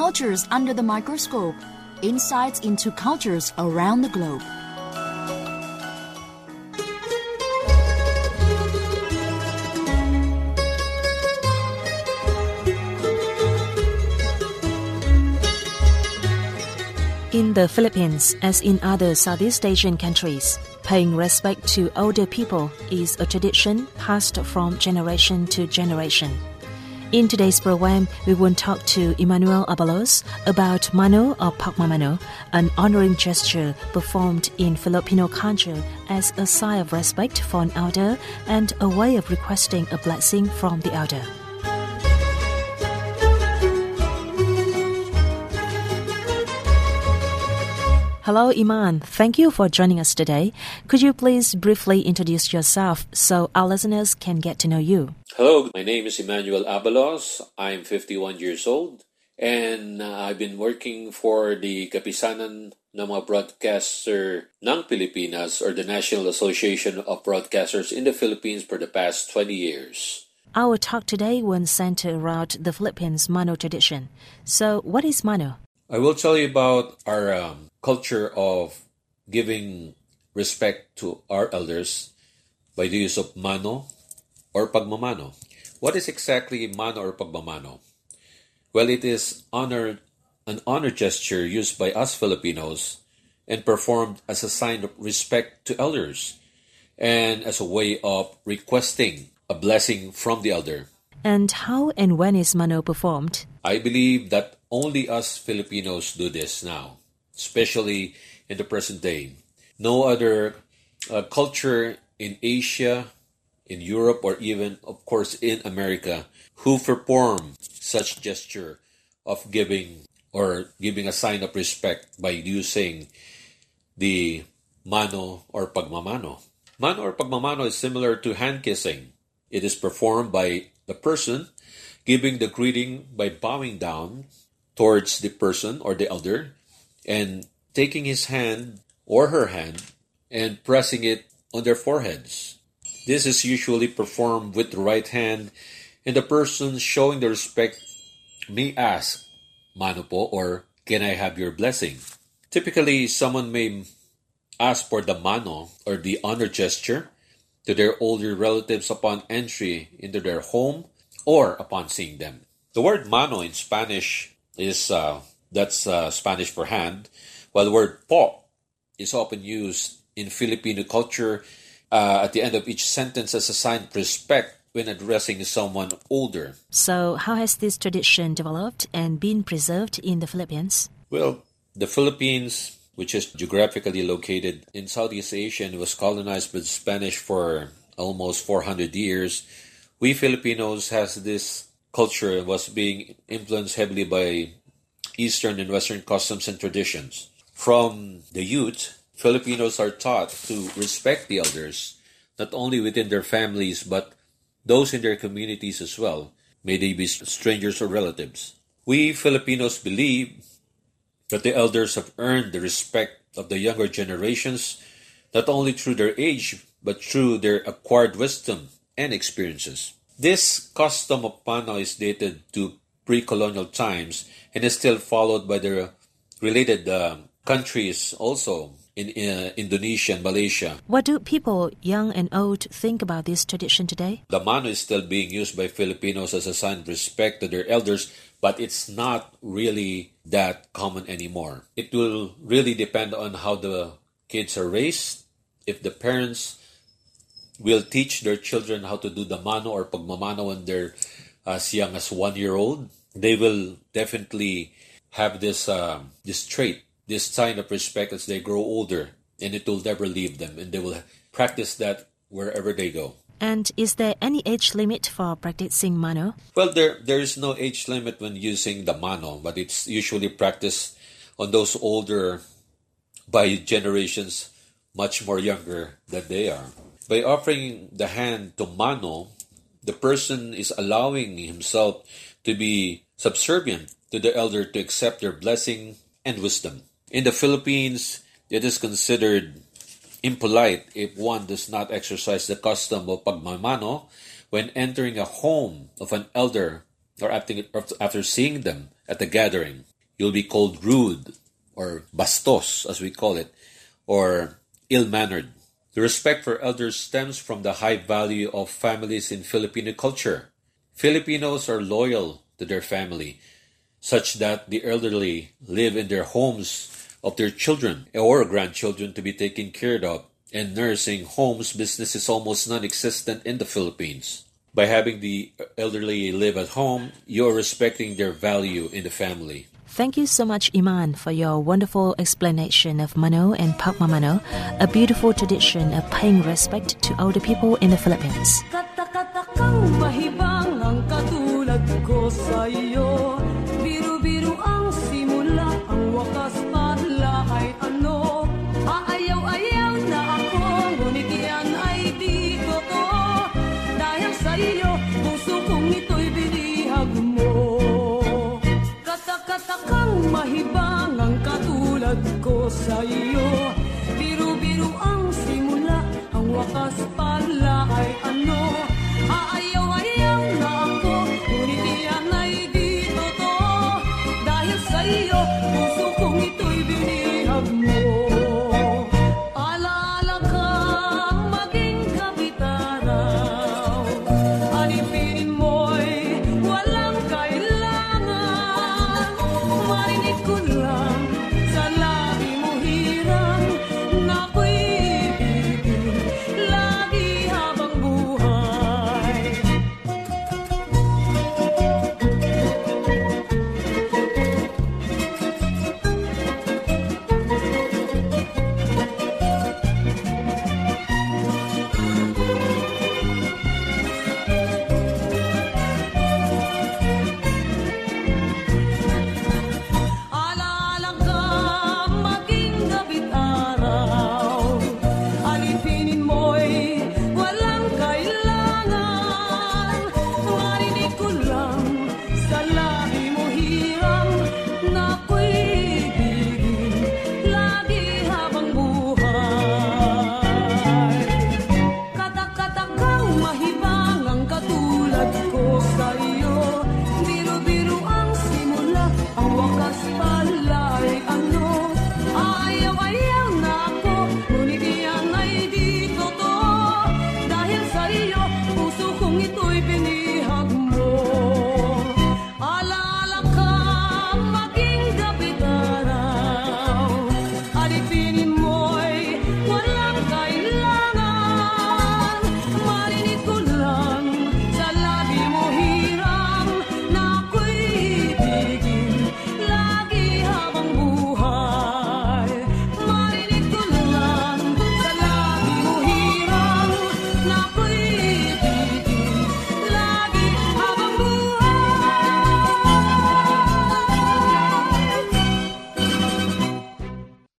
Cultures Under the Microscope Insights into Cultures Around the Globe. In the Philippines, as in other Southeast Asian countries, paying respect to older people is a tradition passed from generation to generation. In today's program, we will talk to Emmanuel Abalos about mano or pagmamano, an honoring gesture performed in Filipino culture as a sign of respect for an elder and a way of requesting a blessing from the elder. Hello, Iman. Thank you for joining us today. Could you please briefly introduce yourself so our listeners can get to know you? Hello, my name is Emmanuel Abalos. I'm 51 years old and uh, I've been working for the Kapisanan ng mga Brodkaster ng Pilipinas or the National Association of Broadcasters in the Philippines for the past 20 years. Our talk today will center around the Philippines Mano tradition. So, what is Mano? I will tell you about our um, culture of giving respect to our elders by the use of mano or pagmamano. What is exactly mano or pagmamano? Well, it is honor, an honor gesture used by us Filipinos and performed as a sign of respect to elders and as a way of requesting a blessing from the elder. And how and when is mano performed? I believe that only us Filipinos do this now, especially in the present day. No other uh, culture in Asia, in Europe, or even, of course, in America who perform such gesture of giving or giving a sign of respect by using the mano or pagmamano. Mano or pagmamano is similar to hand kissing. It is performed by the person giving the greeting by bowing down towards the person or the elder and taking his hand or her hand and pressing it on their foreheads. This is usually performed with the right hand, and the person showing the respect may ask, Mano or can I have your blessing? Typically, someone may ask for the mano or the honor gesture to their older relatives upon entry into their home or upon seeing them. The word mano in Spanish is uh, that's uh, Spanish for hand, while the word po is often used in Filipino culture uh, at the end of each sentence as a sign of respect when addressing someone older. So, how has this tradition developed and been preserved in the Philippines? Well, the Philippines, which is geographically located in Southeast Asia and was colonized by the Spanish for almost 400 years, we Filipinos has this culture was being influenced heavily by Eastern and Western customs and traditions. From the youth, Filipinos are taught to respect the elders, not only within their families, but those in their communities as well, may they be strangers or relatives. We Filipinos believe that the elders have earned the respect of the younger generations, not only through their age, but through their acquired wisdom and experiences. This custom of mano is dated to pre-colonial times and is still followed by the related uh, countries also in uh, Indonesia and Malaysia. What do people, young and old, think about this tradition today? The mano is still being used by Filipinos as a sign of respect to their elders, but it's not really that common anymore. It will really depend on how the kids are raised. If the parents will teach their children how to do the mano or pagmamano when they're as young as one year old, they will definitely have this uh, this trait, this sign of respect as they grow older, and it will never leave them, and they will practice that wherever they go. And is there any age limit for practicing mano? Well, there there is no age limit when using the mano, but it's usually practiced on those older by generations much more younger than they are. By offering the hand to mano, the person is allowing himself to be subservient to the elder to accept their blessing and wisdom. In the Philippines, it is considered impolite if one does not exercise the custom of pagmamano when entering a home of an elder or after, seeing them at the gathering. you'll be called rude or bastos, as we call it, or ill mannered. The respect for elders stems from the high value of families in Filipino culture. Filipinos are loyal to their family, such that the elderly live in their homes of their children or grandchildren to be taken care of, and nursing homes business is almost non existent in the Philippines. By having the elderly live at home, you are respecting their value in the family. Thank you so much, Iman, for your wonderful explanation of Mano and Pagmamano, a beautiful tradition of paying respect to older people in the Philippines. hibang ang katulad ko sa iyo